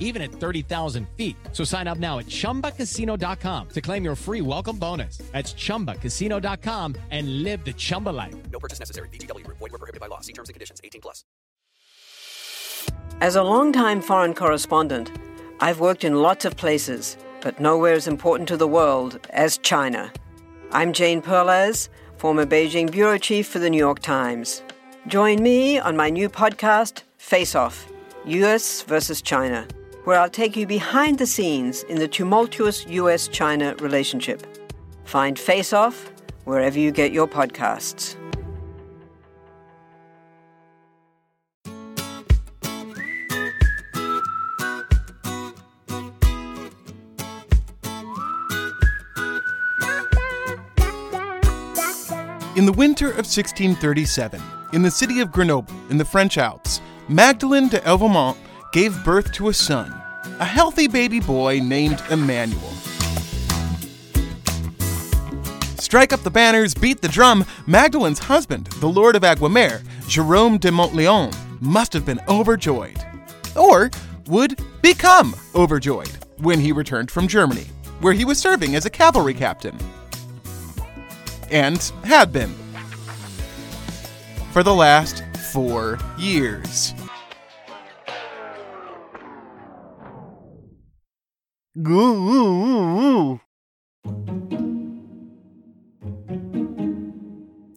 even at 30,000 feet. So sign up now at chumbacasino.com to claim your free welcome bonus. That's chumbacasino.com and live the Chumba life. No purchase necessary. VGW Group. Void were prohibited by law. See terms and conditions. 18 plus. As a longtime foreign correspondent, I've worked in lots of places, but nowhere as important to the world as China. I'm Jane Perlez, former Beijing bureau chief for the New York Times. Join me on my new podcast, Face Off US versus China, where I'll take you behind the scenes in the tumultuous US China relationship. Find Face Off wherever you get your podcasts. In the winter of 1637, in the city of Grenoble in the French Alps, Magdalene de Elvemont gave birth to a son, a healthy baby boy named Emmanuel. Strike up the banners, beat the drum, Magdalene's husband, the Lord of Aiguemère, Jerome de Montleon, must have been overjoyed. Or would become overjoyed when he returned from Germany, where he was serving as a cavalry captain and had been for the last four years.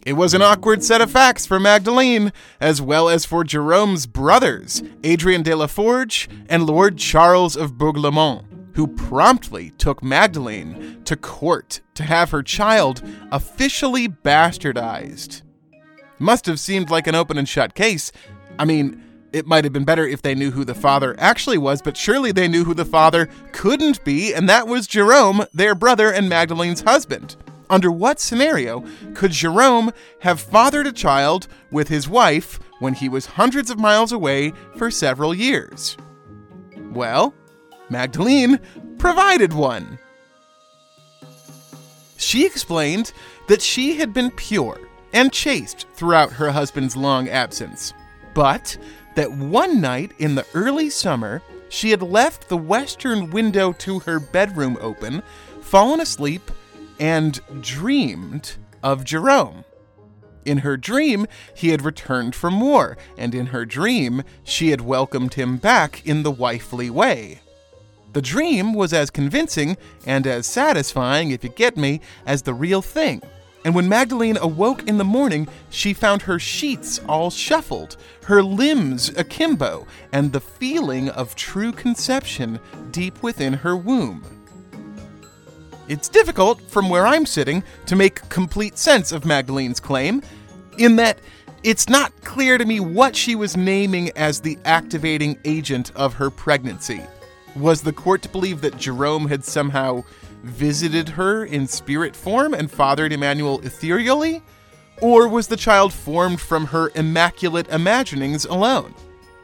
It was an awkward set of facts for Magdalene, as well as for Jerome's brothers, Adrian de la Forge and Lord Charles of Bourg-le-Mont who promptly took Magdalene to court to have her child officially bastardized. Must have seemed like an open and shut case. I mean, it might have been better if they knew who the father actually was, but surely they knew who the father couldn't be, and that was Jerome, their brother and Magdalene's husband. Under what scenario could Jerome have fathered a child with his wife when he was hundreds of miles away for several years? Well, Magdalene provided one. She explained that she had been pure and chaste throughout her husband's long absence, but that one night in the early summer, she had left the western window to her bedroom open, fallen asleep, and dreamed of Jerome. In her dream, he had returned from war, and in her dream, she had welcomed him back in the wifely way. The dream was as convincing and as satisfying, if you get me, as the real thing. And when Magdalene awoke in the morning, she found her sheets all shuffled, her limbs akimbo, and the feeling of true conception deep within her womb. It's difficult, from where I'm sitting, to make complete sense of Magdalene's claim, in that it's not clear to me what she was naming as the activating agent of her pregnancy. Was the court to believe that Jerome had somehow visited her in spirit form and fathered Emmanuel ethereally? Or was the child formed from her immaculate imaginings alone?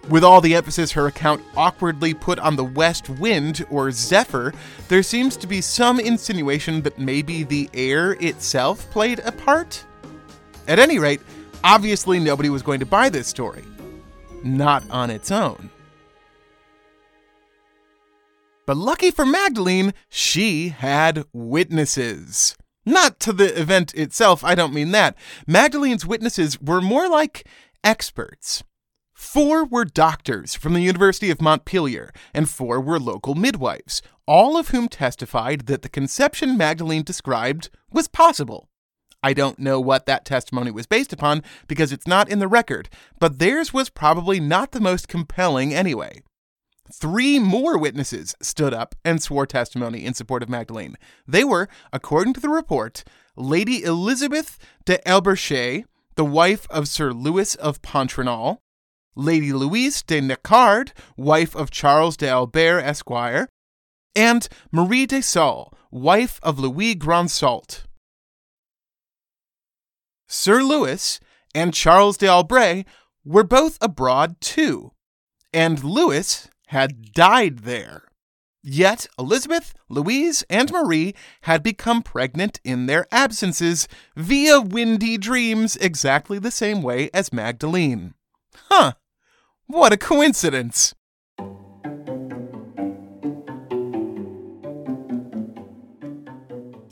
With all the emphasis her account awkwardly put on the west wind or zephyr, there seems to be some insinuation that maybe the air itself played a part? At any rate, obviously nobody was going to buy this story. Not on its own. But lucky for Magdalene, she had witnesses. Not to the event itself, I don't mean that. Magdalene's witnesses were more like experts. Four were doctors from the University of Montpellier, and four were local midwives, all of whom testified that the conception Magdalene described was possible. I don't know what that testimony was based upon because it's not in the record, but theirs was probably not the most compelling anyway. Three more witnesses stood up and swore testimony in support of Magdalene. They were, according to the report, Lady Elizabeth de Elberchet, the wife of Sir Louis of Pontrenal, Lady Louise de Necard, wife of Charles de Albert, Esquire, and Marie de Saulles, wife of Louis Grandsault. Sir Louis and Charles d'Albret were both abroad too, and Louis had died there. Yet Elizabeth, Louise, and Marie had become pregnant in their absences via windy dreams exactly the same way as Magdalene. Huh, what a coincidence!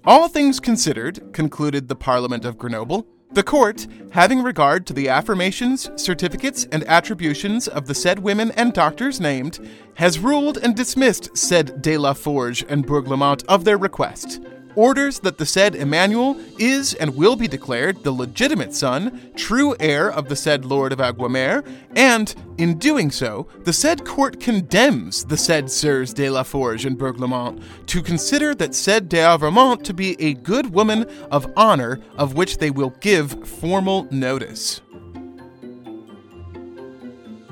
All things considered, concluded the Parliament of Grenoble, the court, having regard to the affirmations, certificates, and attributions of the said women and doctors named, has ruled and dismissed said De La Forge and Bourglamont of their request, orders that the said Emmanuel is and will be declared the legitimate son, true heir of the said Lord of Aguamer, and, in doing so, the said court condemns the said Sirs de la Forge and Bourglamont to consider that said de Avremont to be a good woman of honor of which they will give formal notice.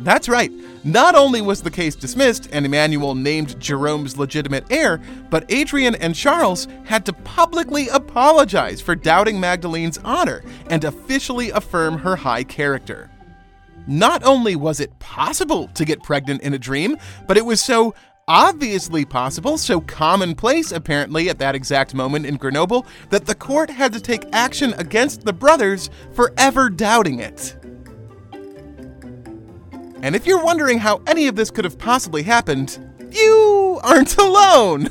That's right. Not only was the case dismissed and Emmanuel named Jerome's legitimate heir, but Adrian and Charles had to publicly apologize for doubting Magdalene's honor and officially affirm her high character. Not only was it possible to get pregnant in a dream, but it was so obviously possible, so commonplace apparently at that exact moment in Grenoble, that the court had to take action against the brothers for ever doubting it. And if you're wondering how any of this could have possibly happened, you aren't alone!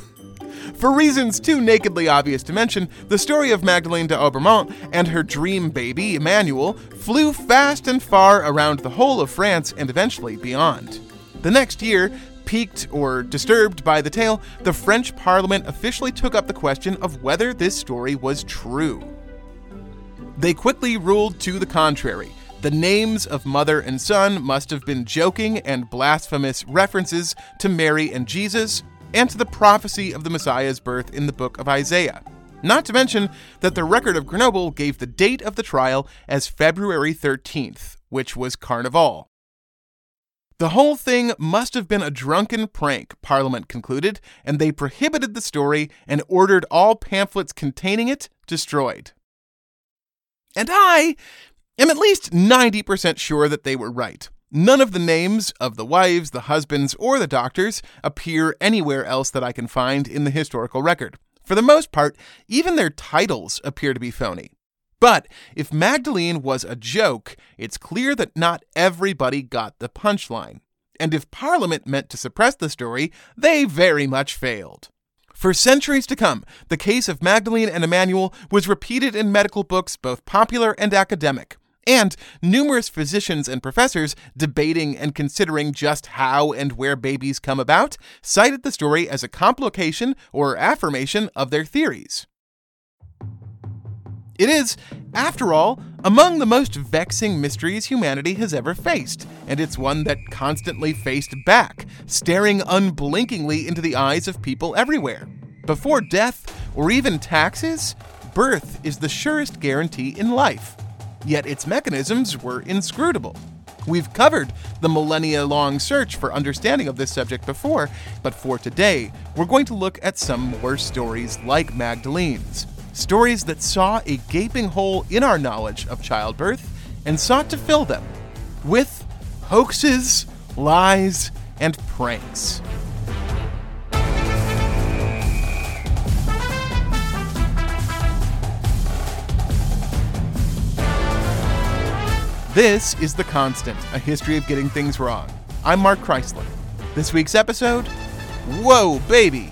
For reasons too nakedly obvious to mention, the story of Magdalene de Obermont and her dream baby, Emmanuel, flew fast and far around the whole of France and eventually beyond. The next year, piqued or disturbed by the tale, the French Parliament officially took up the question of whether this story was true. They quickly ruled to the contrary the names of mother and son must have been joking and blasphemous references to Mary and Jesus, and to the prophecy of the Messiah's birth in the book of Isaiah. Not to mention that the record of Grenoble gave the date of the trial as February 13th, which was Carnival. The whole thing must have been a drunken prank, Parliament concluded, and they prohibited the story and ordered all pamphlets containing it destroyed. And I am at least 90% sure that they were right. None of the names of the wives, the husbands, or the doctors appear anywhere else that I can find in the historical record. For the most part, even their titles appear to be phony. But if Magdalene was a joke, it's clear that not everybody got the punchline. And if Parliament meant to suppress the story, they very much failed. For centuries to come, the case of Magdalene and Emmanuel was repeated in medical books, both popular and academic and numerous physicians and professors debating and considering just how and where babies come about cited the story as a complication or affirmation of their theories. It is, after all, among the most vexing mysteries humanity has ever faced, and it's one that constantly faced back, staring unblinkingly into the eyes of people everywhere. Before death, or even taxes, birth is the surest guarantee in life yet its mechanisms were inscrutable. We've covered the millennia long search for understanding of this subject before, but for today, we're going to look at some more stories like Magdalene's. Stories that saw a gaping hole in our knowledge of childbirth and sought to fill them with hoaxes, lies, and pranks. This is The Constant, a history of getting things wrong. I'm Mark Chrisler. This week's episode Whoa, baby!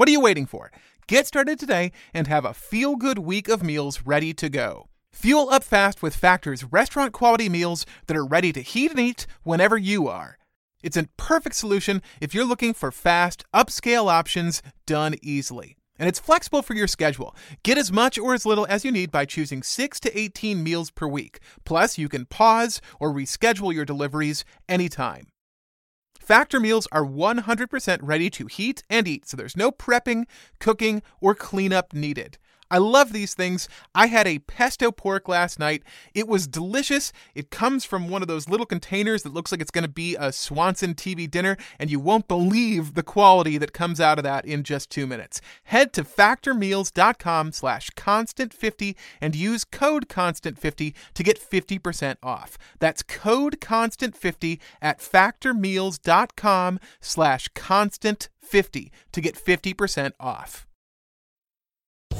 What are you waiting for? Get started today and have a feel good week of meals ready to go. Fuel up fast with Factor's restaurant quality meals that are ready to heat and eat whenever you are. It's a perfect solution if you're looking for fast, upscale options done easily and it's flexible for your schedule. Get as much or as little as you need by choosing 6 to 18 meals per week. Plus, you can pause or reschedule your deliveries anytime. Factor meals are 100% ready to heat and eat, so there's no prepping, cooking, or cleanup needed. I love these things. I had a pesto pork last night. It was delicious. It comes from one of those little containers that looks like it's going to be a Swanson TV dinner, and you won't believe the quality that comes out of that in just two minutes. Head to factormeals.com slash constant50 and use code constant50 to get 50% off. That's code constant50 at factormeals.com slash constant50 to get 50% off.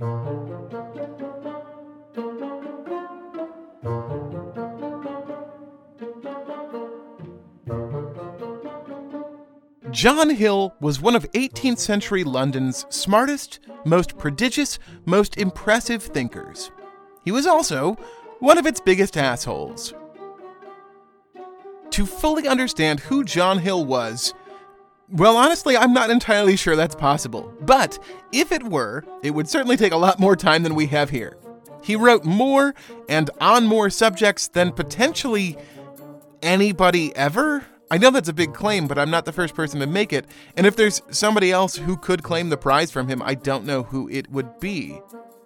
John Hill was one of 18th century London's smartest, most prodigious, most impressive thinkers. He was also one of its biggest assholes. To fully understand who John Hill was, well, honestly, I'm not entirely sure that's possible. But if it were, it would certainly take a lot more time than we have here. He wrote more and on more subjects than potentially anybody ever. I know that's a big claim, but I'm not the first person to make it. And if there's somebody else who could claim the prize from him, I don't know who it would be.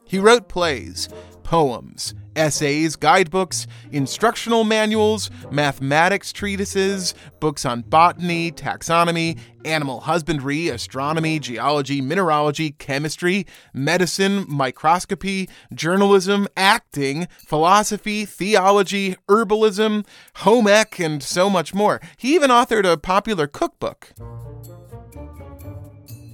He wrote plays, poems, essays, guidebooks, instructional manuals, mathematics treatises, books on botany, taxonomy, animal husbandry, astronomy, geology, mineralogy, chemistry, medicine, microscopy, journalism, acting, philosophy, theology, herbalism, home ec, and so much more. He even authored a popular cookbook.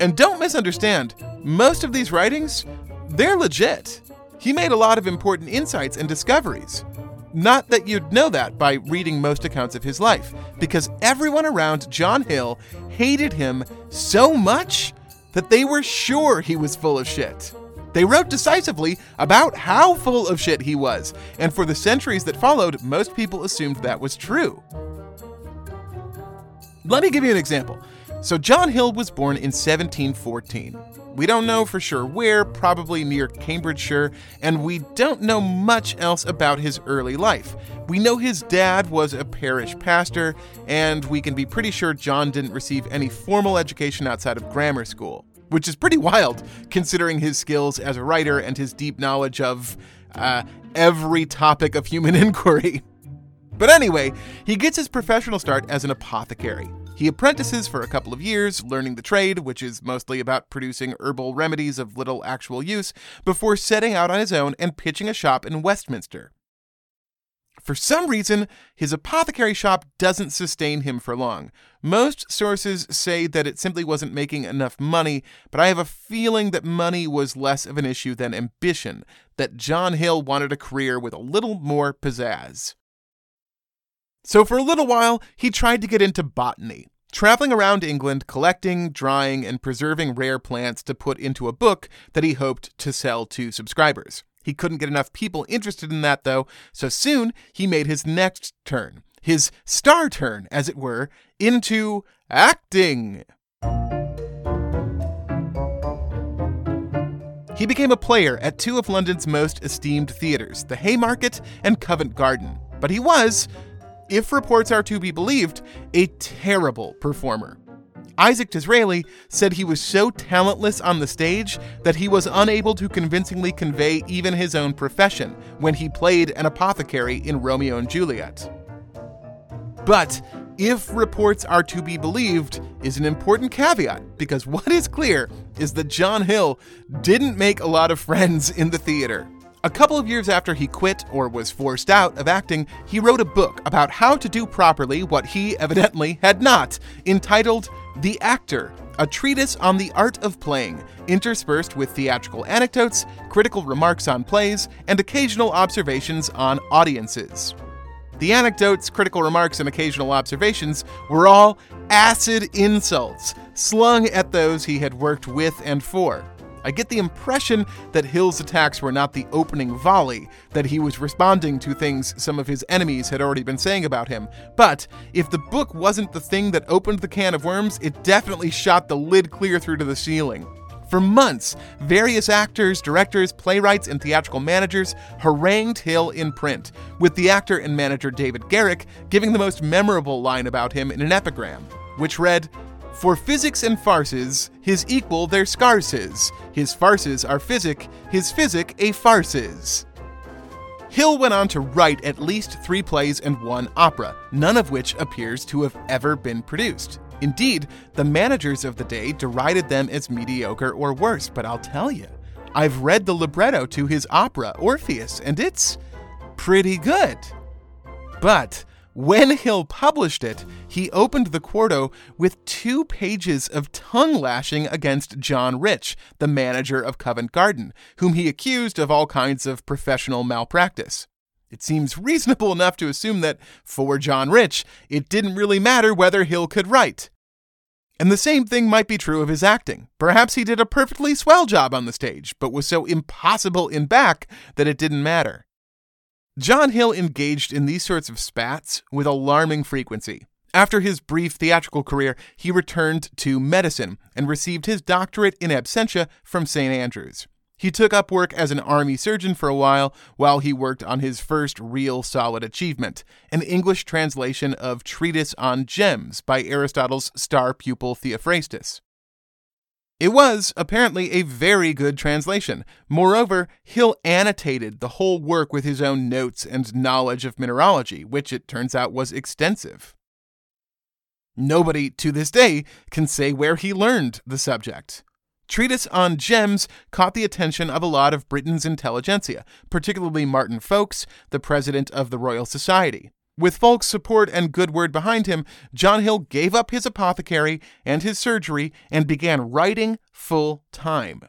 And don't misunderstand, most of these writings, they're legit. He made a lot of important insights and discoveries. Not that you'd know that by reading most accounts of his life, because everyone around John Hill hated him so much that they were sure he was full of shit. They wrote decisively about how full of shit he was, and for the centuries that followed, most people assumed that was true. Let me give you an example. So, John Hill was born in 1714. We don't know for sure where, probably near Cambridgeshire, and we don't know much else about his early life. We know his dad was a parish pastor, and we can be pretty sure John didn't receive any formal education outside of grammar school, which is pretty wild considering his skills as a writer and his deep knowledge of uh, every topic of human inquiry. But anyway, he gets his professional start as an apothecary. He apprentices for a couple of years, learning the trade, which is mostly about producing herbal remedies of little actual use, before setting out on his own and pitching a shop in Westminster. For some reason, his apothecary shop doesn't sustain him for long. Most sources say that it simply wasn't making enough money, but I have a feeling that money was less of an issue than ambition, that John Hill wanted a career with a little more pizzazz. So, for a little while, he tried to get into botany, traveling around England collecting, drying, and preserving rare plants to put into a book that he hoped to sell to subscribers. He couldn't get enough people interested in that, though, so soon he made his next turn, his star turn, as it were, into acting. He became a player at two of London's most esteemed theatres, the Haymarket and Covent Garden. But he was, if reports are to be believed, a terrible performer. Isaac Disraeli said he was so talentless on the stage that he was unable to convincingly convey even his own profession when he played an apothecary in Romeo and Juliet. But if reports are to be believed, is an important caveat because what is clear is that John Hill didn't make a lot of friends in the theater. A couple of years after he quit or was forced out of acting, he wrote a book about how to do properly what he evidently had not, entitled The Actor A Treatise on the Art of Playing, interspersed with theatrical anecdotes, critical remarks on plays, and occasional observations on audiences. The anecdotes, critical remarks, and occasional observations were all acid insults slung at those he had worked with and for. I get the impression that Hill's attacks were not the opening volley, that he was responding to things some of his enemies had already been saying about him. But if the book wasn't the thing that opened the can of worms, it definitely shot the lid clear through to the ceiling. For months, various actors, directors, playwrights, and theatrical managers harangued Hill in print, with the actor and manager David Garrick giving the most memorable line about him in an epigram, which read, for physics and farces, his equal their scarces. His farces are physic, his physic a farces. Hill went on to write at least three plays and one opera, none of which appears to have ever been produced. Indeed, the managers of the day derided them as mediocre or worse, but I'll tell you, I've read the libretto to his opera, Orpheus, and it's pretty good. But when Hill published it, he opened the quarto with two pages of tongue lashing against John Rich, the manager of Covent Garden, whom he accused of all kinds of professional malpractice. It seems reasonable enough to assume that, for John Rich, it didn't really matter whether Hill could write. And the same thing might be true of his acting. Perhaps he did a perfectly swell job on the stage, but was so impossible in back that it didn't matter. John Hill engaged in these sorts of spats with alarming frequency. After his brief theatrical career, he returned to medicine and received his doctorate in absentia from St. Andrews. He took up work as an army surgeon for a while while he worked on his first real solid achievement, an English translation of Treatise on Gems by Aristotle's star pupil Theophrastus. It was, apparently, a very good translation. Moreover, Hill annotated the whole work with his own notes and knowledge of mineralogy, which it turns out was extensive. Nobody, to this day, can say where he learned the subject. Treatise on Gems caught the attention of a lot of Britain's intelligentsia, particularly Martin Folkes, the president of the Royal Society. With Folkes' support and good word behind him, John Hill gave up his apothecary and his surgery and began writing full time.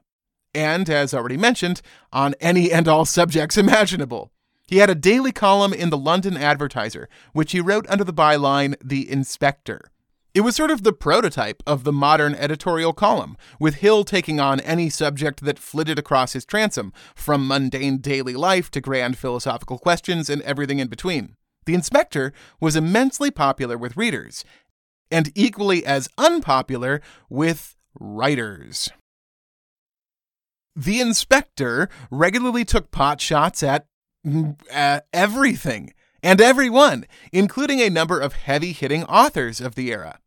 And, as already mentioned, on any and all subjects imaginable. He had a daily column in the London Advertiser, which he wrote under the byline The Inspector. It was sort of the prototype of the modern editorial column, with Hill taking on any subject that flitted across his transom, from mundane daily life to grand philosophical questions and everything in between. The Inspector was immensely popular with readers, and equally as unpopular with writers. The Inspector regularly took pot shots at uh, everything and everyone, including a number of heavy hitting authors of the era.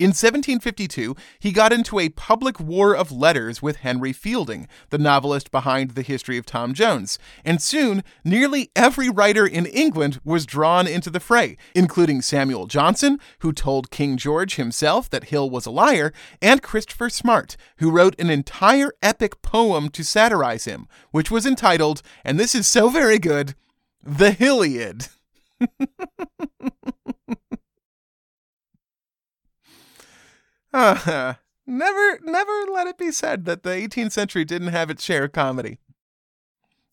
In 1752, he got into a public war of letters with Henry Fielding, the novelist behind the history of Tom Jones, and soon nearly every writer in England was drawn into the fray, including Samuel Johnson, who told King George himself that Hill was a liar, and Christopher Smart, who wrote an entire epic poem to satirize him, which was entitled, and this is so very good, The Hilliad. Uh, never, never let it be said that the 18th century didn't have its share of comedy.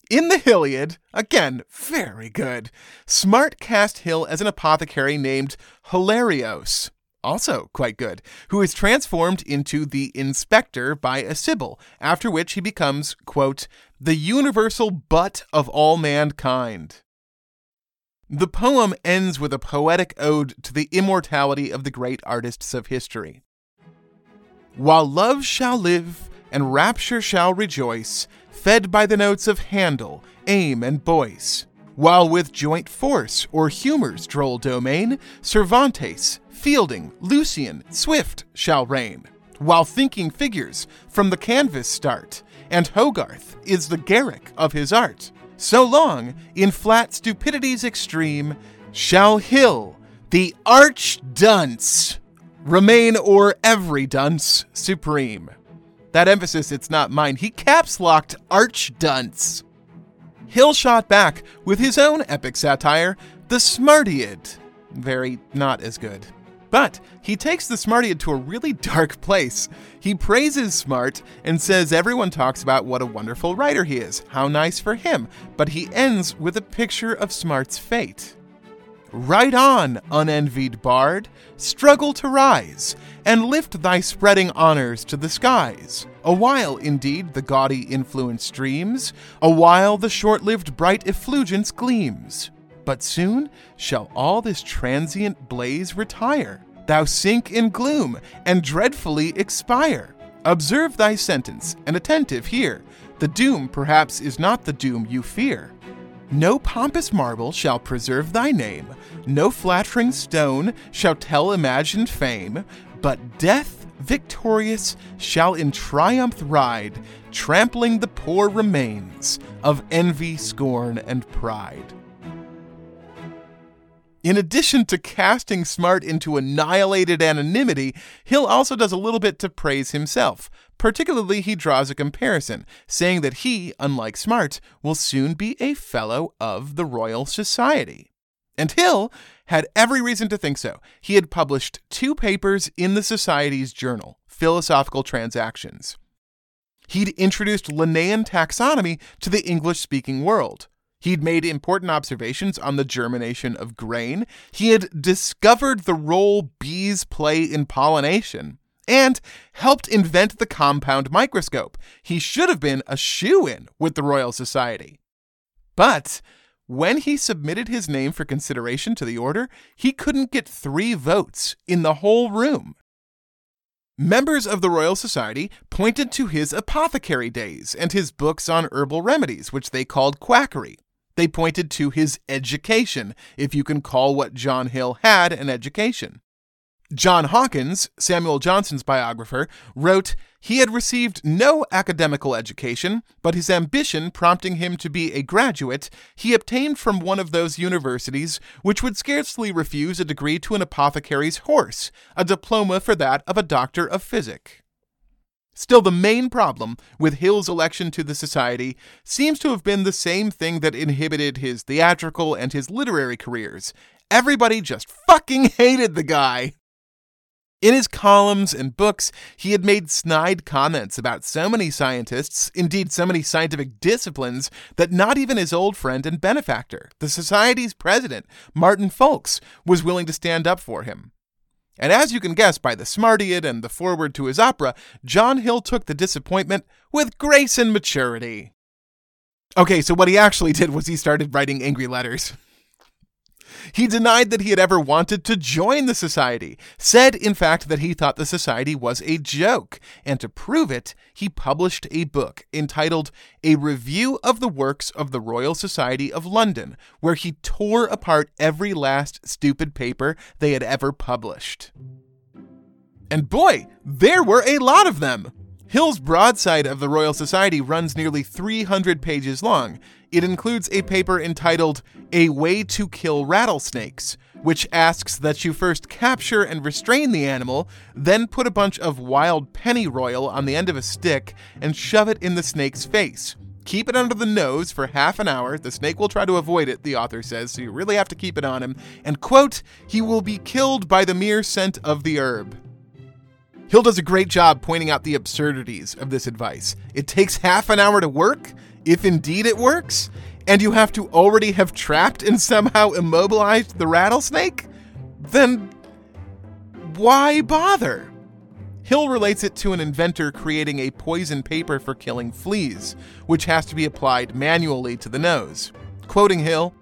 In the Hilliad, again, very good, Smart cast Hill as an apothecary named Hilarios, also quite good, who is transformed into the inspector by a Sibyl, after which he becomes, quote, the universal butt of all mankind. The poem ends with a poetic ode to the immortality of the great artists of history. While love shall live and rapture shall rejoice, fed by the notes of Handel, Arne, and Boyce, while with joint force or humor's droll domain, Cervantes, Fielding, Lucian, Swift shall reign, while thinking figures from the canvas start, and Hogarth is the Garrick of his art. So long, in flat stupidity's extreme, shall Hill, the arch dunce, remain o'er every dunce supreme. That emphasis, it's not mine. He caps locked arch dunce. Hill shot back with his own epic satire, The Smartiad. Very not as good. But he takes the Smartiad to a really dark place. He praises Smart and says everyone talks about what a wonderful writer he is. How nice for him. But he ends with a picture of Smart's fate. Right on, unenvied bard, struggle to rise, and lift thy spreading honors to the skies. A while, indeed, the gaudy influence streams, a while the short lived bright effulgence gleams. But soon shall all this transient blaze retire, thou sink in gloom, and dreadfully expire. Observe thy sentence, and attentive hear. The doom perhaps is not the doom you fear. No pompous marble shall preserve thy name, no flattering stone shall tell imagined fame, but death victorious shall in triumph ride, trampling the poor remains of envy, scorn, and pride. In addition to casting Smart into annihilated anonymity, Hill also does a little bit to praise himself. Particularly, he draws a comparison, saying that he, unlike Smart, will soon be a Fellow of the Royal Society. And Hill had every reason to think so. He had published two papers in the Society's journal, Philosophical Transactions. He'd introduced Linnaean taxonomy to the English speaking world. He'd made important observations on the germination of grain. He had discovered the role bees play in pollination and helped invent the compound microscope. He should have been a shoe in with the Royal Society. But when he submitted his name for consideration to the order, he couldn't get three votes in the whole room. Members of the Royal Society pointed to his apothecary days and his books on herbal remedies, which they called quackery. They pointed to his education, if you can call what John Hill had an education. John Hawkins, Samuel Johnson's biographer, wrote he had received no academical education, but his ambition prompting him to be a graduate, he obtained from one of those universities which would scarcely refuse a degree to an apothecary's horse, a diploma for that of a doctor of physic. Still, the main problem with Hill's election to the Society seems to have been the same thing that inhibited his theatrical and his literary careers. Everybody just fucking hated the guy. In his columns and books, he had made snide comments about so many scientists, indeed so many scientific disciplines, that not even his old friend and benefactor, the Society's president, Martin Folkes, was willing to stand up for him. And as you can guess by the Smartiad and the foreword to his opera, John Hill took the disappointment with grace and maturity. Okay, so what he actually did was he started writing angry letters. He denied that he had ever wanted to join the society, said, in fact, that he thought the society was a joke, and to prove it, he published a book entitled A Review of the Works of the Royal Society of London, where he tore apart every last stupid paper they had ever published. And boy, there were a lot of them! Hill's broadside of the Royal Society runs nearly 300 pages long. It includes a paper entitled A Way to Kill Rattlesnakes, which asks that you first capture and restrain the animal, then put a bunch of wild pennyroyal on the end of a stick and shove it in the snake's face. Keep it under the nose for half an hour. The snake will try to avoid it, the author says, so you really have to keep it on him. And, quote, he will be killed by the mere scent of the herb. Hill does a great job pointing out the absurdities of this advice. It takes half an hour to work, if indeed it works, and you have to already have trapped and somehow immobilized the rattlesnake? Then why bother? Hill relates it to an inventor creating a poison paper for killing fleas, which has to be applied manually to the nose. Quoting Hill,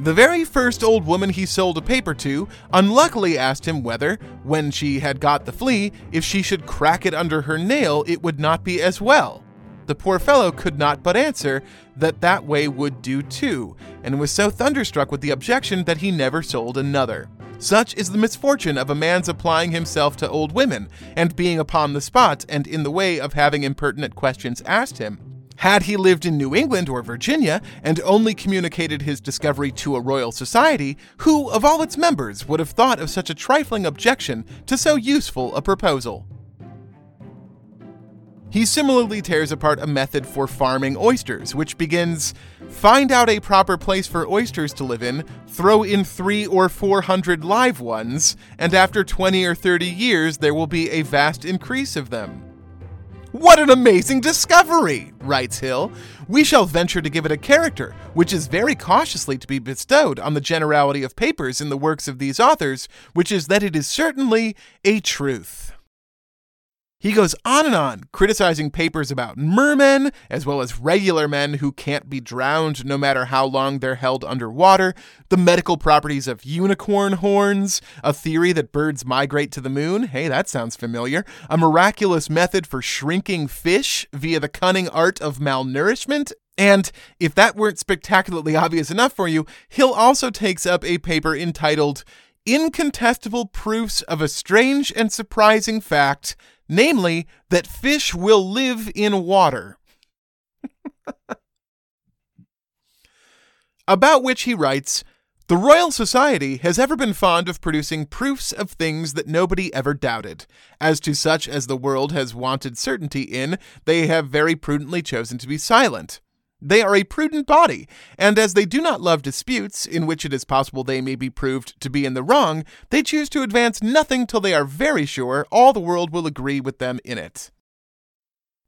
the very first old woman he sold a paper to unluckily asked him whether, when she had got the flea, if she should crack it under her nail, it would not be as well. The poor fellow could not but answer that that way would do too, and was so thunderstruck with the objection that he never sold another. Such is the misfortune of a man's applying himself to old women, and being upon the spot and in the way of having impertinent questions asked him. Had he lived in New England or Virginia and only communicated his discovery to a Royal Society, who of all its members would have thought of such a trifling objection to so useful a proposal? He similarly tears apart a method for farming oysters, which begins Find out a proper place for oysters to live in, throw in three or four hundred live ones, and after 20 or 30 years there will be a vast increase of them. What an amazing discovery, writes Hill. We shall venture to give it a character, which is very cautiously to be bestowed on the generality of papers in the works of these authors, which is that it is certainly a truth. He goes on and on, criticizing papers about mermen, as well as regular men who can't be drowned no matter how long they're held underwater, the medical properties of unicorn horns, a theory that birds migrate to the moon. Hey, that sounds familiar. A miraculous method for shrinking fish via the cunning art of malnourishment. And if that weren't spectacularly obvious enough for you, Hill also takes up a paper entitled Incontestable Proofs of a Strange and Surprising Fact namely, that fish will live in water. About which he writes The Royal Society has ever been fond of producing proofs of things that nobody ever doubted. As to such as the world has wanted certainty in, they have very prudently chosen to be silent. They are a prudent body, and as they do not love disputes, in which it is possible they may be proved to be in the wrong, they choose to advance nothing till they are very sure all the world will agree with them in it.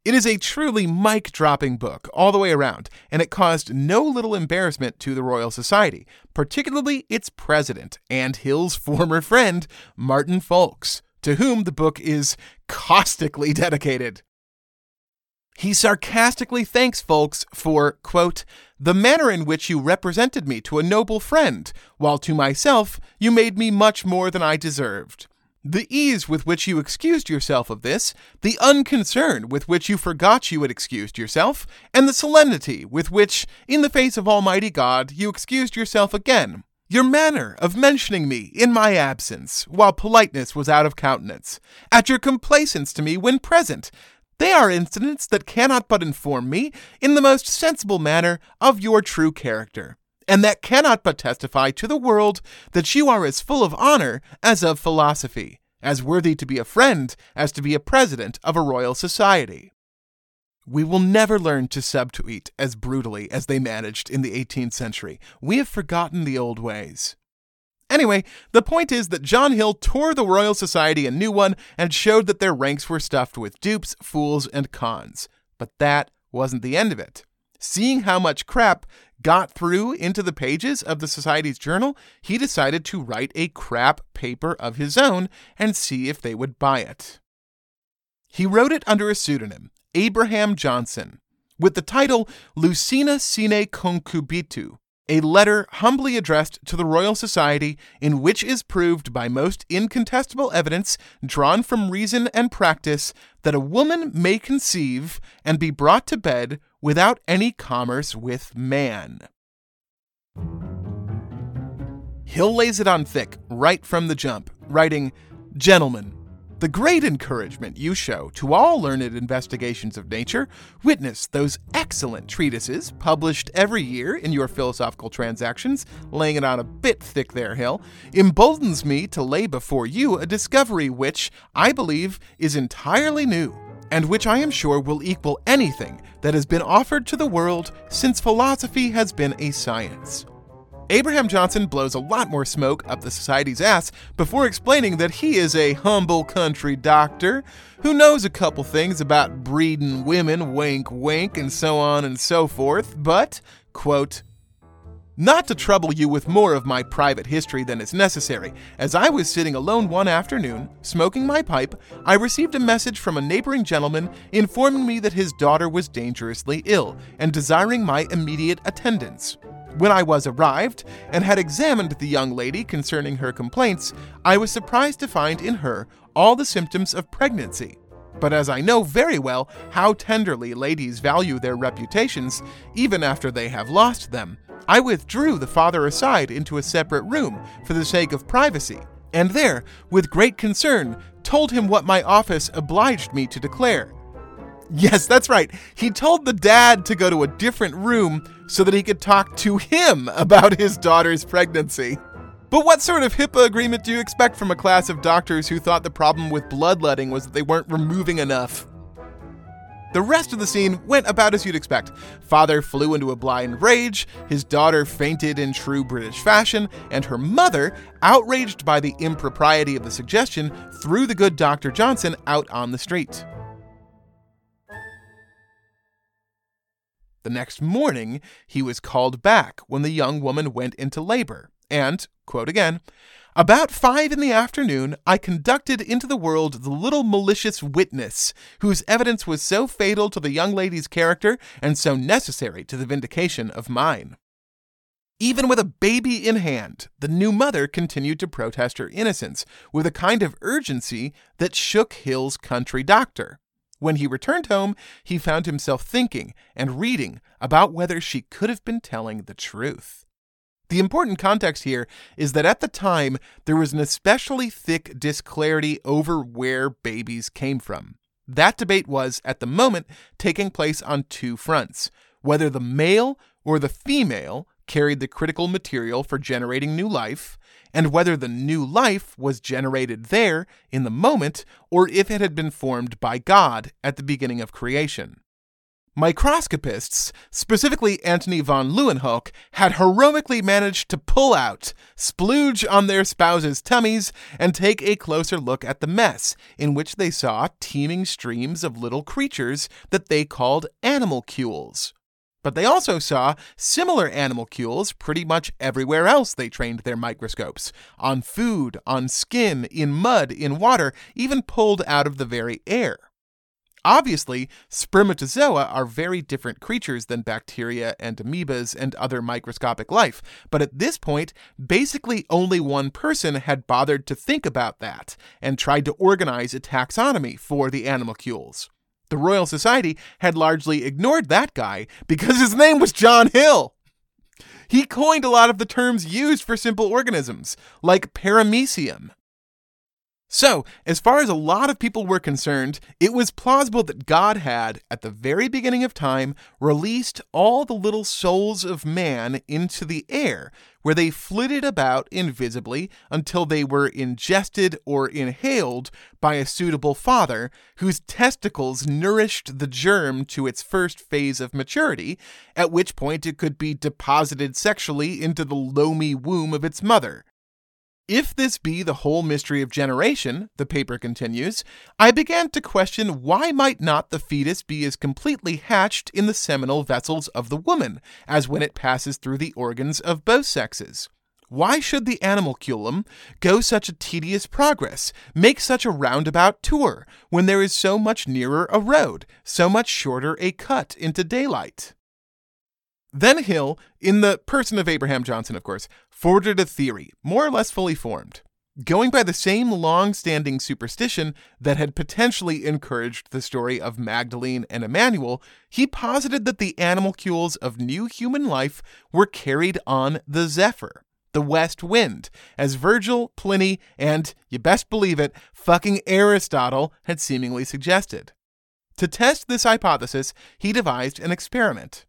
It is a truly mic dropping book all the way around, and it caused no little embarrassment to the Royal Society, particularly its president and Hill's former friend, Martin Folkes, to whom the book is caustically dedicated. He sarcastically thanks Folkes for, quote, the manner in which you represented me to a noble friend, while to myself you made me much more than I deserved. The ease with which you excused yourself of this, the unconcern with which you forgot you had excused yourself, and the solemnity with which, in the face of Almighty God, you excused yourself again. Your manner of mentioning me in my absence, while politeness was out of countenance, at your complaisance to me when present, they are incidents that cannot but inform me, in the most sensible manner, of your true character, and that cannot but testify to the world that you are as full of honor as of philosophy, as worthy to be a friend as to be a president of a royal society. We will never learn to subtweet as brutally as they managed in the 18th century. We have forgotten the old ways. Anyway, the point is that John Hill tore the Royal Society a new one and showed that their ranks were stuffed with dupes, fools, and cons. But that wasn't the end of it. Seeing how much crap got through into the pages of the Society's journal, he decided to write a crap paper of his own and see if they would buy it. He wrote it under a pseudonym, Abraham Johnson, with the title Lucina Sine Concubitu, a letter humbly addressed to the Royal Society, in which is proved by most incontestable evidence drawn from reason and practice that a woman may conceive and be brought to bed without any commerce with man. Hill lays it on thick right from the jump, writing, Gentlemen, the great encouragement you show to all learned investigations of nature, witness those excellent treatises published every year in your philosophical transactions, laying it on a bit thick there, Hill, emboldens me to lay before you a discovery which, I believe, is entirely new, and which I am sure will equal anything that has been offered to the world since philosophy has been a science. Abraham Johnson blows a lot more smoke up the society's ass before explaining that he is a humble country doctor who knows a couple things about breeding women, wink wink, and so on and so forth, but, quote, not to trouble you with more of my private history than is necessary, as I was sitting alone one afternoon, smoking my pipe, I received a message from a neighboring gentleman informing me that his daughter was dangerously ill and desiring my immediate attendance. When I was arrived and had examined the young lady concerning her complaints, I was surprised to find in her all the symptoms of pregnancy. But as I know very well how tenderly ladies value their reputations, even after they have lost them, I withdrew the father aside into a separate room for the sake of privacy, and there, with great concern, told him what my office obliged me to declare. Yes, that's right. He told the dad to go to a different room so that he could talk to him about his daughter's pregnancy. But what sort of HIPAA agreement do you expect from a class of doctors who thought the problem with bloodletting was that they weren't removing enough? The rest of the scene went about as you'd expect. Father flew into a blind rage, his daughter fainted in true British fashion, and her mother, outraged by the impropriety of the suggestion, threw the good Dr. Johnson out on the street. The next morning, he was called back when the young woman went into labor, and, quote again, about five in the afternoon, I conducted into the world the little malicious witness, whose evidence was so fatal to the young lady's character and so necessary to the vindication of mine. Even with a baby in hand, the new mother continued to protest her innocence with a kind of urgency that shook Hill's country doctor. When he returned home, he found himself thinking and reading about whether she could have been telling the truth. The important context here is that at the time, there was an especially thick disclarity over where babies came from. That debate was, at the moment, taking place on two fronts whether the male or the female carried the critical material for generating new life, and whether the new life was generated there in the moment or if it had been formed by God at the beginning of creation. Microscopists, specifically Antony von Leeuwenhoek, had heroically managed to pull out, splooge on their spouses' tummies, and take a closer look at the mess, in which they saw teeming streams of little creatures that they called animalcules. But they also saw similar animalcules pretty much everywhere else they trained their microscopes on food, on skin, in mud, in water, even pulled out of the very air. Obviously, spermatozoa are very different creatures than bacteria and amoebas and other microscopic life, but at this point, basically only one person had bothered to think about that and tried to organize a taxonomy for the animalcules. The Royal Society had largely ignored that guy because his name was John Hill. He coined a lot of the terms used for simple organisms, like paramecium. So, as far as a lot of people were concerned, it was plausible that God had, at the very beginning of time, released all the little souls of man into the air, where they flitted about invisibly until they were ingested or inhaled by a suitable father, whose testicles nourished the germ to its first phase of maturity, at which point it could be deposited sexually into the loamy womb of its mother. If this be the whole mystery of generation, the paper continues, I began to question why might not the fetus be as completely hatched in the seminal vessels of the woman as when it passes through the organs of both sexes? Why should the animalculum go such a tedious progress, make such a roundabout tour, when there is so much nearer a road, so much shorter a cut into daylight? Then Hill, in the person of Abraham Johnson, of course, forwarded a theory, more or less fully formed. Going by the same long standing superstition that had potentially encouraged the story of Magdalene and Emmanuel, he posited that the animalcules of new human life were carried on the Zephyr, the west wind, as Virgil, Pliny, and, you best believe it, fucking Aristotle had seemingly suggested. To test this hypothesis, he devised an experiment.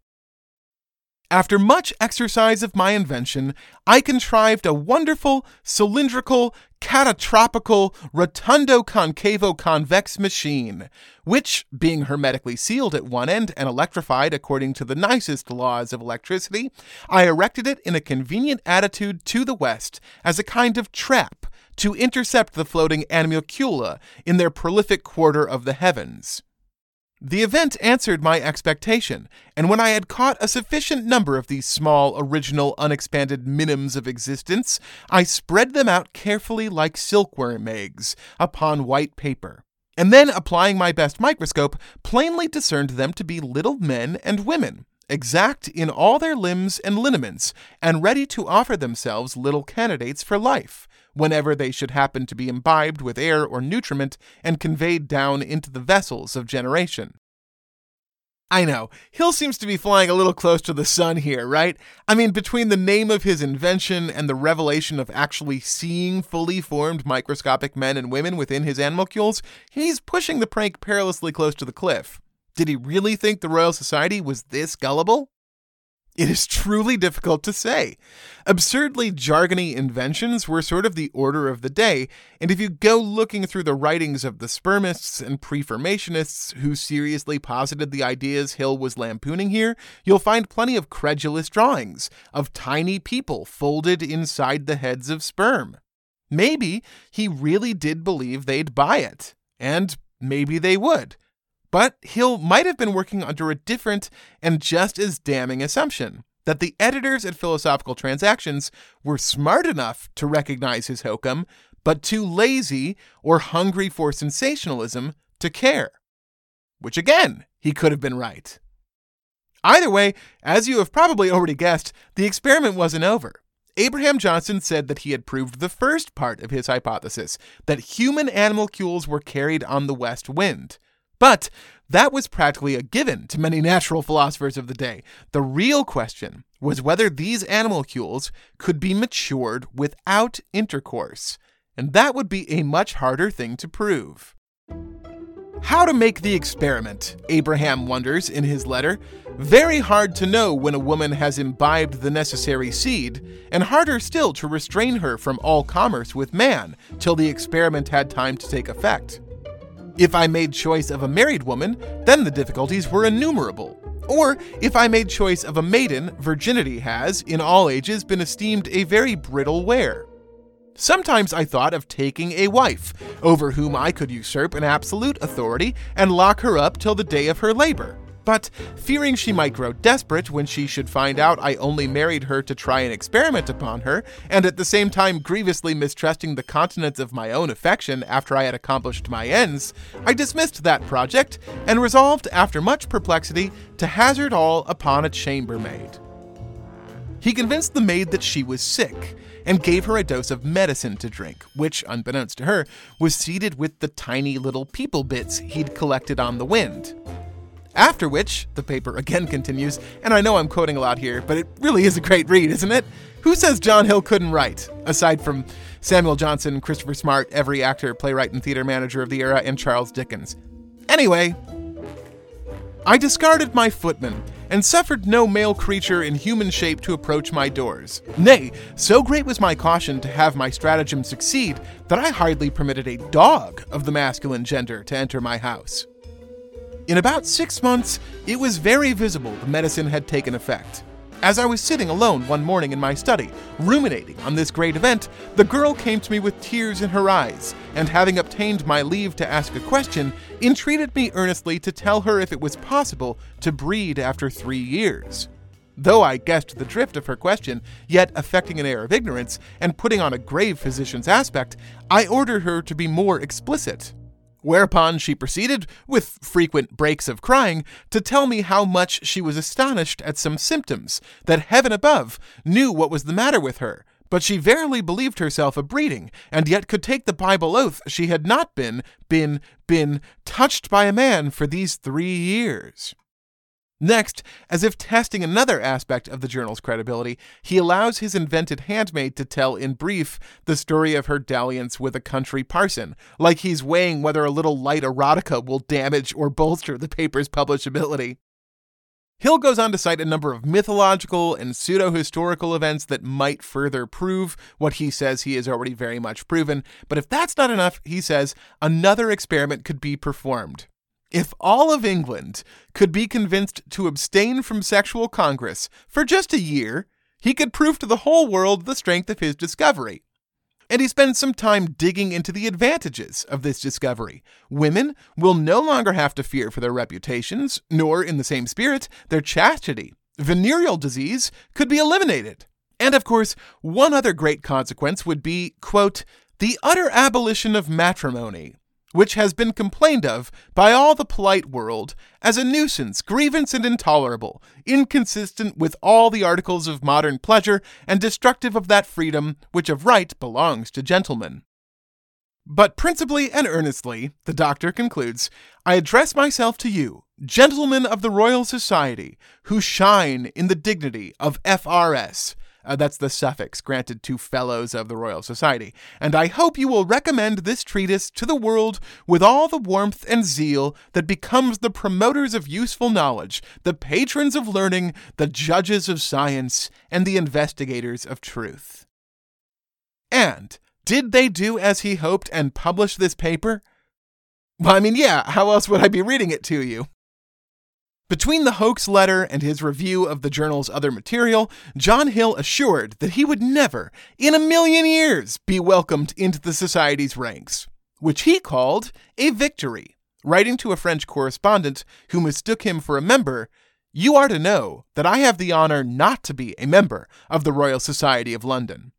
After much exercise of my invention, I contrived a wonderful, cylindrical, catatropical, rotundo concavo convex machine, which, being hermetically sealed at one end and electrified according to the nicest laws of electricity, I erected it in a convenient attitude to the west as a kind of trap to intercept the floating animalcula in their prolific quarter of the heavens. The event answered my expectation, and when I had caught a sufficient number of these small, original, unexpanded minims of existence, I spread them out carefully like silkworm eggs upon white paper, and then, applying my best microscope, plainly discerned them to be little men and women, exact in all their limbs and lineaments, and ready to offer themselves little candidates for life, whenever they should happen to be imbibed with air or nutriment and conveyed down into the vessels of generation. I know, Hill seems to be flying a little close to the sun here, right? I mean, between the name of his invention and the revelation of actually seeing fully formed microscopic men and women within his animalcules, he's pushing the prank perilously close to the cliff. Did he really think the Royal Society was this gullible? It is truly difficult to say. Absurdly jargony inventions were sort of the order of the day, and if you go looking through the writings of the spermists and preformationists who seriously posited the ideas Hill was lampooning here, you'll find plenty of credulous drawings of tiny people folded inside the heads of sperm. Maybe he really did believe they'd buy it, and maybe they would. But Hill might have been working under a different and just as damning assumption that the editors at Philosophical Transactions were smart enough to recognize his hokum, but too lazy or hungry for sensationalism to care. Which again, he could have been right. Either way, as you have probably already guessed, the experiment wasn't over. Abraham Johnson said that he had proved the first part of his hypothesis that human animalcules were carried on the west wind. But that was practically a given to many natural philosophers of the day. The real question was whether these animalcules could be matured without intercourse, and that would be a much harder thing to prove. How to make the experiment, Abraham wonders in his letter. Very hard to know when a woman has imbibed the necessary seed, and harder still to restrain her from all commerce with man till the experiment had time to take effect. If I made choice of a married woman, then the difficulties were innumerable. Or if I made choice of a maiden, virginity has, in all ages, been esteemed a very brittle ware. Sometimes I thought of taking a wife, over whom I could usurp an absolute authority and lock her up till the day of her labor. But fearing she might grow desperate when she should find out I only married her to try an experiment upon her, and at the same time grievously mistrusting the continence of my own affection after I had accomplished my ends, I dismissed that project and resolved, after much perplexity, to hazard all upon a chambermaid. He convinced the maid that she was sick and gave her a dose of medicine to drink, which, unbeknownst to her, was seeded with the tiny little people bits he'd collected on the wind. After which, the paper again continues, and I know I'm quoting a lot here, but it really is a great read, isn't it? Who says John Hill couldn't write, aside from Samuel Johnson, Christopher Smart, every actor, playwright, and theater manager of the era, and Charles Dickens? Anyway, I discarded my footman and suffered no male creature in human shape to approach my doors. Nay, so great was my caution to have my stratagem succeed that I hardly permitted a dog of the masculine gender to enter my house. In about six months, it was very visible the medicine had taken effect. As I was sitting alone one morning in my study, ruminating on this great event, the girl came to me with tears in her eyes, and having obtained my leave to ask a question, entreated me earnestly to tell her if it was possible to breed after three years. Though I guessed the drift of her question, yet affecting an air of ignorance and putting on a grave physician's aspect, I ordered her to be more explicit. Whereupon she proceeded, with frequent breaks of crying, to tell me how much she was astonished at some symptoms, that heaven above knew what was the matter with her, but she verily believed herself a breeding, and yet could take the Bible oath she had not been, been, been touched by a man for these three years. Next, as if testing another aspect of the journal's credibility, he allows his invented handmaid to tell in brief the story of her dalliance with a country parson, like he's weighing whether a little light erotica will damage or bolster the paper's publishability. Hill goes on to cite a number of mythological and pseudo historical events that might further prove what he says he has already very much proven, but if that's not enough, he says another experiment could be performed. If all of England could be convinced to abstain from sexual congress for just a year, he could prove to the whole world the strength of his discovery. And he spends some time digging into the advantages of this discovery. Women will no longer have to fear for their reputations, nor, in the same spirit, their chastity. Venereal disease could be eliminated. And of course, one other great consequence would be, quote, the utter abolition of matrimony, which has been complained of by all the polite world as a nuisance, grievance, and intolerable, inconsistent with all the articles of modern pleasure, and destructive of that freedom which of right belongs to gentlemen. But principally and earnestly, the doctor concludes, I address myself to you, gentlemen of the Royal Society, who shine in the dignity of FRS. Uh, that's the suffix granted to fellows of the Royal Society. And I hope you will recommend this treatise to the world with all the warmth and zeal that becomes the promoters of useful knowledge, the patrons of learning, the judges of science, and the investigators of truth. And did they do as he hoped and publish this paper? Well, I mean, yeah, how else would I be reading it to you? Between the hoax letter and his review of the journal's other material, John Hill assured that he would never, in a million years, be welcomed into the Society's ranks, which he called a victory. Writing to a French correspondent who mistook him for a member, you are to know that I have the honor not to be a member of the Royal Society of London.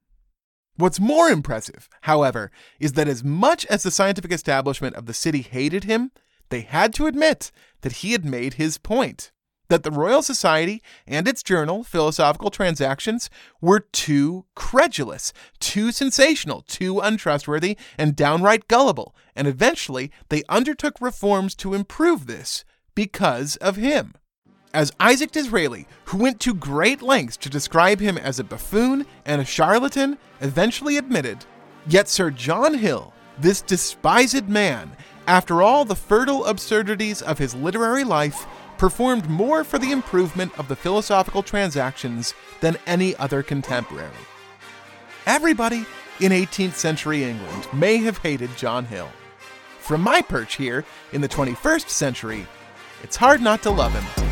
What's more impressive, however, is that as much as the scientific establishment of the city hated him, they had to admit that he had made his point. That the Royal Society and its journal, Philosophical Transactions, were too credulous, too sensational, too untrustworthy, and downright gullible, and eventually they undertook reforms to improve this because of him as Isaac Disraeli, who went to great lengths to describe him as a buffoon and a charlatan, eventually admitted. Yet Sir John Hill, this despised man, after all the fertile absurdities of his literary life, performed more for the improvement of the philosophical transactions than any other contemporary. Everybody in 18th century England may have hated John Hill. From my perch here in the 21st century, it's hard not to love him.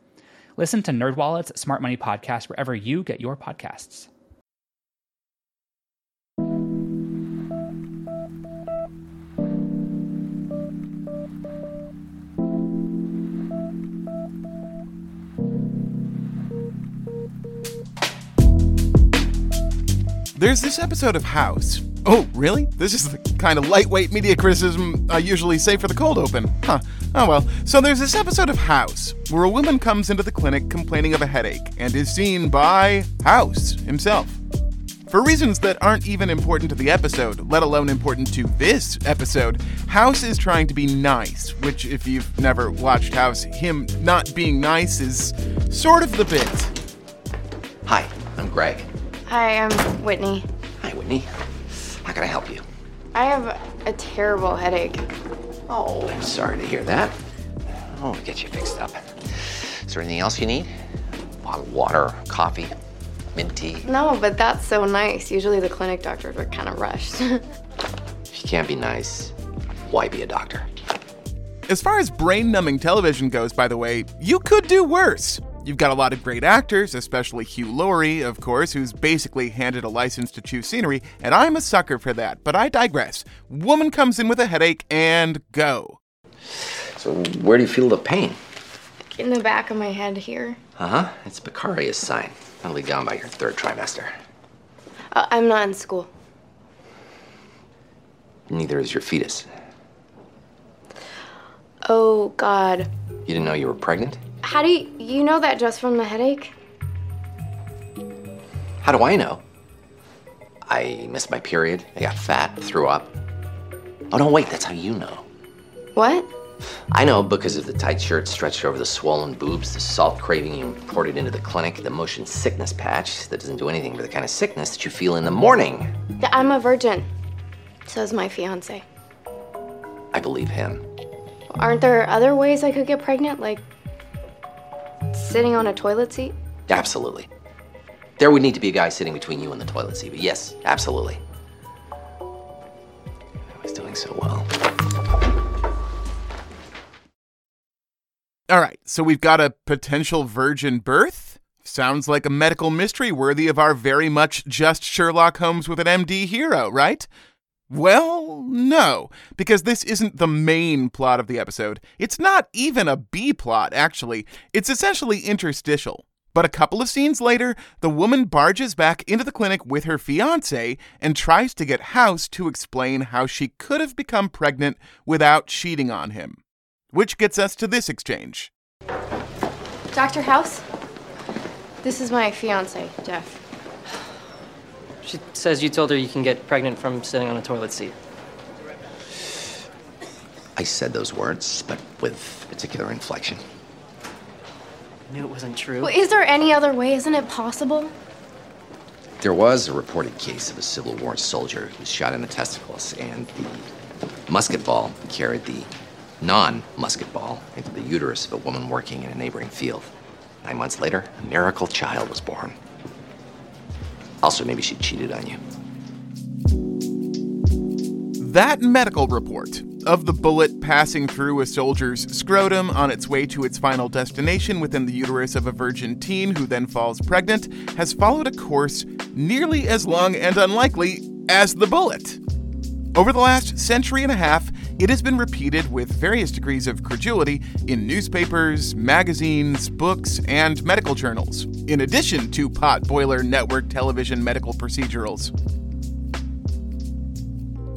Listen to NerdWallet's Smart Money Podcast wherever you get your podcasts. There's this episode of House. Oh, really? This is the kind of lightweight media criticism I usually say for the cold open. Huh. Oh well. So there's this episode of House where a woman comes into the clinic complaining of a headache and is seen by House himself. For reasons that aren't even important to the episode, let alone important to this episode, House is trying to be nice, which, if you've never watched House, him not being nice is sort of the bit. Hi, I'm Greg. Hi, I'm Whitney. Hi, Whitney. How can I help you? I have a terrible headache. Oh, I'm sorry to hear that. Oh, we'll get you fixed up. Is there anything else you need? A bottle of water, coffee? mint tea? No, but that's so nice. Usually the clinic doctors are kind of rushed. If you can't be nice, why be a doctor? As far as brain numbing television goes, by the way, you could do worse. You've got a lot of great actors, especially Hugh Laurie, of course, who's basically handed a license to chew scenery, and I'm a sucker for that, but I digress. Woman comes in with a headache and go. So, where do you feel the pain? In the back of my head here. Uh huh. It's Beccaria's sign. That'll be gone by your third trimester. Uh, I'm not in school. Neither is your fetus. Oh, God. You didn't know you were pregnant? How do you, you know that just from the headache? How do I know? I missed my period. I got fat, threw up. Oh, no, wait, that's how you know. What? I know because of the tight shirt stretched over the swollen boobs, the salt craving you imported into the clinic, the motion sickness patch that doesn't do anything for the kind of sickness that you feel in the morning. I'm a virgin. So is my fiance. I believe him. Aren't there other ways I could get pregnant? Like sitting on a toilet seat? Absolutely. There would need to be a guy sitting between you and the toilet seat, but yes, absolutely. I was doing so well. All right, so we've got a potential virgin birth. Sounds like a medical mystery worthy of our very much just Sherlock Holmes with an MD hero, right? Well, no, because this isn't the main plot of the episode. It's not even a B plot, actually. It's essentially interstitial. But a couple of scenes later, the woman barges back into the clinic with her fiance and tries to get House to explain how she could have become pregnant without cheating on him. Which gets us to this exchange. Dr. House? This is my fiance, Jeff. She says you told her you can get pregnant from sitting on a toilet seat. I said those words, but with particular inflection. I knew it wasn't true. Well, is there any other way? Isn't it possible? There was a reported case of a Civil War soldier who was shot in the testicles, and the musket ball carried the non musket ball into the uterus of a woman working in a neighboring field. Nine months later, a miracle child was born. Also, maybe she cheated on you. That medical report of the bullet passing through a soldier's scrotum on its way to its final destination within the uterus of a virgin teen who then falls pregnant has followed a course nearly as long and unlikely as the bullet. Over the last century and a half, it has been repeated with various degrees of credulity in newspapers, magazines, books, and medical journals, in addition to potboiler network television medical procedurals.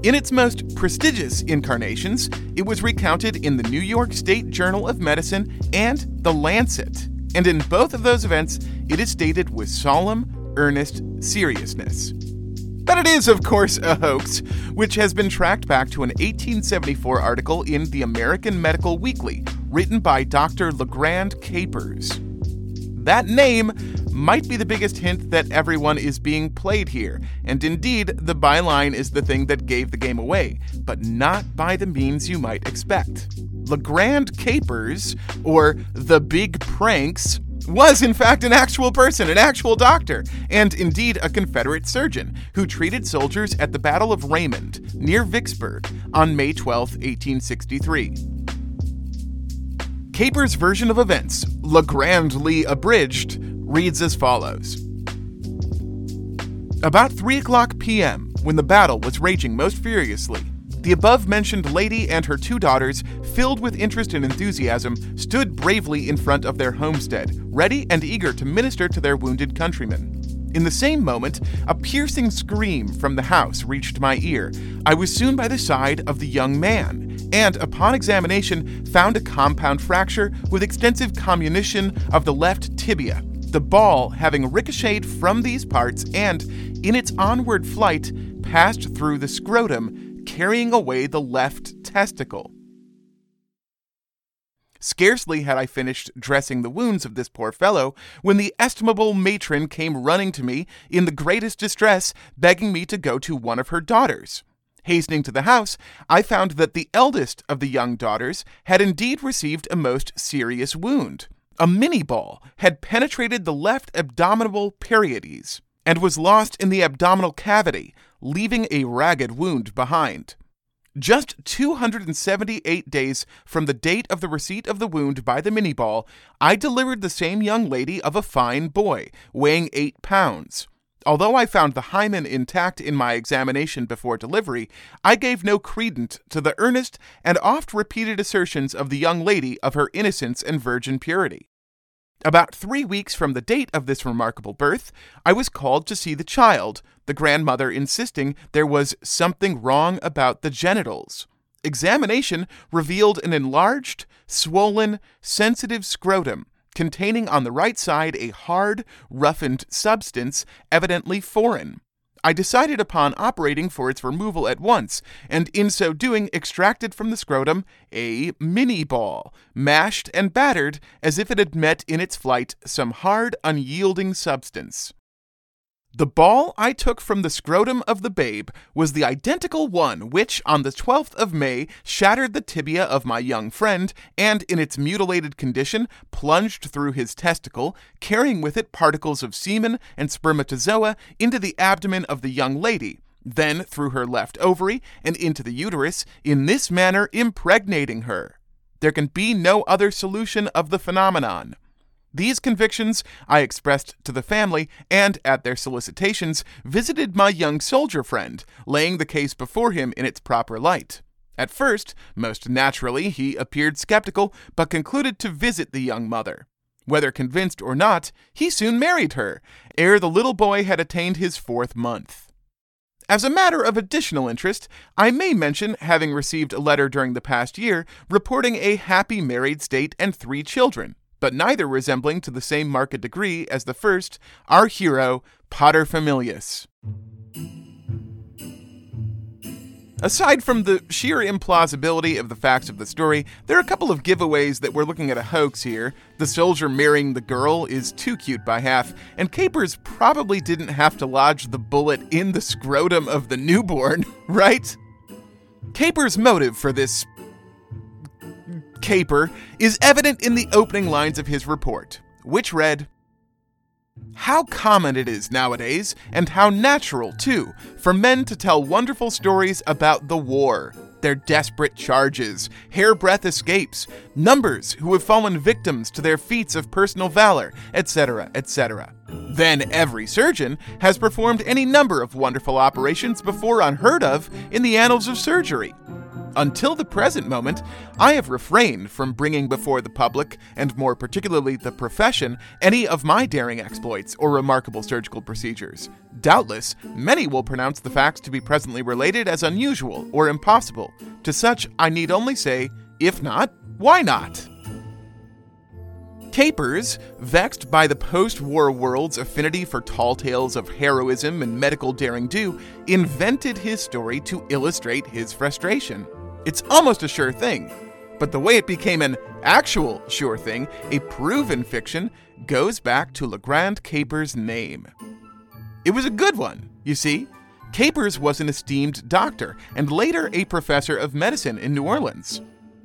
In its most prestigious incarnations, it was recounted in the New York State Journal of Medicine and The Lancet. And in both of those events, it is stated with solemn, earnest seriousness. But it is, of course, a hoax, which has been tracked back to an 1874 article in the American Medical Weekly, written by Dr. Legrand Capers. That name might be the biggest hint that everyone is being played here, and indeed, the byline is the thing that gave the game away, but not by the means you might expect. Legrand Capers, or the Big Pranks, was in fact an actual person, an actual doctor, and indeed a Confederate surgeon who treated soldiers at the Battle of Raymond near Vicksburg on May 12, 1863. Capers' version of events, Legrandly abridged, reads as follows About 3 o'clock p.m., when the battle was raging most furiously, the above mentioned lady and her two daughters, filled with interest and enthusiasm, stood bravely in front of their homestead, ready and eager to minister to their wounded countrymen. In the same moment, a piercing scream from the house reached my ear. I was soon by the side of the young man, and upon examination, found a compound fracture with extensive comminution of the left tibia, the ball having ricocheted from these parts and, in its onward flight, passed through the scrotum, carrying away the left testicle. Scarcely had I finished dressing the wounds of this poor fellow when the estimable matron came running to me in the greatest distress, begging me to go to one of her daughters. Hastening to the house, I found that the eldest of the young daughters had indeed received a most serious wound. A Minié ball had penetrated the left abdominal parietes and was lost in the abdominal cavity, leaving a ragged wound behind. Just 278 days from the date of the receipt of the wound by the Minié ball, I delivered the same young lady of a fine boy, weighing 8 pounds. Although I found the hymen intact in my examination before delivery, I gave no credence to the earnest and oft repeated assertions of the young lady of her innocence and virgin purity. About three weeks from the date of this remarkable birth, I was called to see the child, the grandmother insisting there was something wrong about the genitals. Examination revealed an enlarged, swollen, sensitive scrotum containing on the right side a hard, roughened substance, evidently foreign. I decided upon operating for its removal at once, and in so doing extracted from the scrotum a Minié ball, mashed and battered as if it had met in its flight some hard, unyielding substance. The ball I took from the scrotum of the babe was the identical one which, on the 12th of May, shattered the tibia of my young friend, and in its mutilated condition plunged through his testicle, carrying with it particles of semen and spermatozoa into the abdomen of the young lady, then through her left ovary and into the uterus, in this manner impregnating her. There can be no other solution of the phenomenon. These convictions I expressed to the family and, at their solicitations, visited my young soldier friend, laying the case before him in its proper light. At first, most naturally, he appeared skeptical, but concluded to visit the young mother. Whether convinced or not, he soon married her, ere the little boy had attained his fourth month. As a matter of additional interest, I may mention having received a letter during the past year reporting a happy married state and three children but neither resembling to the same marked degree as the first, our hero, Paterfamilias. Aside from the sheer implausibility of the facts of the story, there are a couple of giveaways that we're looking at a hoax here. The soldier marrying the girl is too cute by half, and Capers probably didn't have to lodge the bullet in the scrotum of the newborn, right? Capers' motive for this caper is evident in the opening lines of his report, which read How common it is nowadays, and how natural, too, for men to tell wonderful stories about the war, their desperate charges, hairbreadth escapes, numbers who have fallen victims to their feats of personal valor, etc., etc. Then every surgeon has performed any number of wonderful operations before unheard of in the annals of surgery. Until the present moment, I have refrained from bringing before the public, and more particularly the profession, any of my daring exploits or remarkable surgical procedures. Doubtless, many will pronounce the facts to be presently related as unusual or impossible. To such, I need only say, if not, why not? Capers, vexed by the post war world's affinity for tall tales of heroism and medical daring do, invented his story to illustrate his frustration. It's almost a sure thing. But the way it became an actual sure thing, a proven fiction, goes back to Legrand Capers' name. It was a good one, you see. Capers was an esteemed doctor and later a professor of medicine in New Orleans.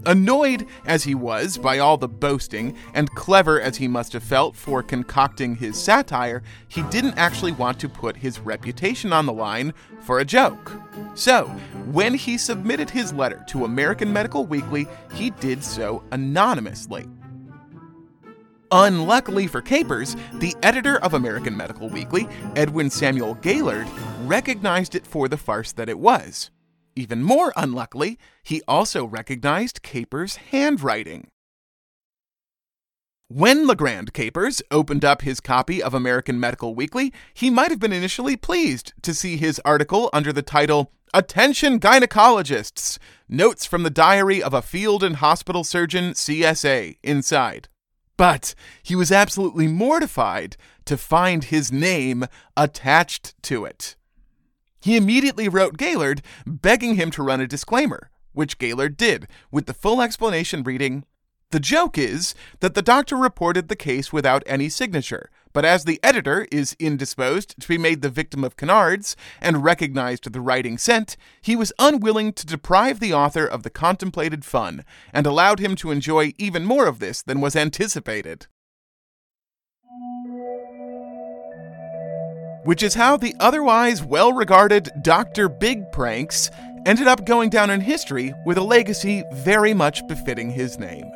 Annoyed as he was by all the boasting, and clever as he must have felt for concocting his satire, he didn't actually want to put his reputation on the line for a joke. So, when he submitted his letter to American Medical Weekly, he did so anonymously. Unluckily for Capers, the editor of American Medical Weekly, Edwin Samuel Gaillard, recognized it for the farce that it was. Even more unluckily, he also recognized Capers' handwriting. When Legrand Capers opened up his copy of American Medical Weekly, he might have been initially pleased to see his article under the title Attention Gynecologists! Notes from the Diary of a Field and Hospital Surgeon, CSA, inside. But he was absolutely mortified to find his name attached to it. He immediately wrote Gaillard begging him to run a disclaimer, which Gaillard did, with the full explanation reading The joke is that the doctor reported the case without any signature, but as the editor is indisposed to be made the victim of canards and recognized the writing sent, he was unwilling to deprive the author of the contemplated fun, and allowed him to enjoy even more of this than was anticipated. Which is how the otherwise well regarded Dr. Big Pranks ended up going down in history with a legacy very much befitting his name.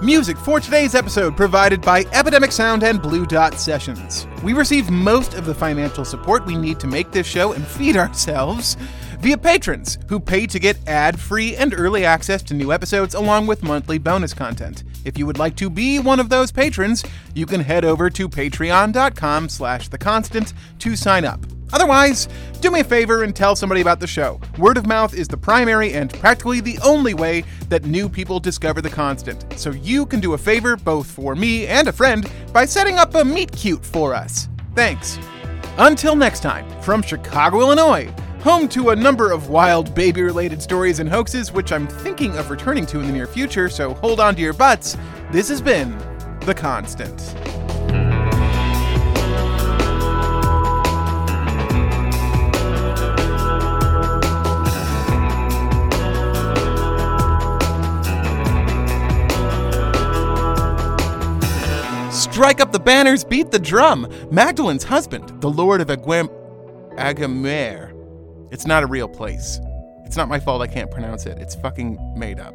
Music for today's episode provided by Epidemic Sound and Blue Dot Sessions. We receive most of the financial support we need to make this show and feed ourselves via patrons who pay to get ad-free and early access to new episodes along with monthly bonus content. If you would like to be one of those patrons, you can head over to patreon.com slash the constant to sign up. Otherwise, do me a favor and tell somebody about the show. Word of mouth is the primary and practically the only way that new people discover the constant. So you can do a favor both for me and a friend by setting up a meet cute for us. Thanks. Until next time, from Chicago, Illinois, home to a number of wild baby related stories and hoaxes, which I'm thinking of returning to in the near future, so hold on to your butts. This has been The Constant. Strike up the banners, beat the drum. Magdalen's husband, the Lord of Aguem- Agamer. It's not a real place. It's not my fault I can't pronounce it. It's fucking made up.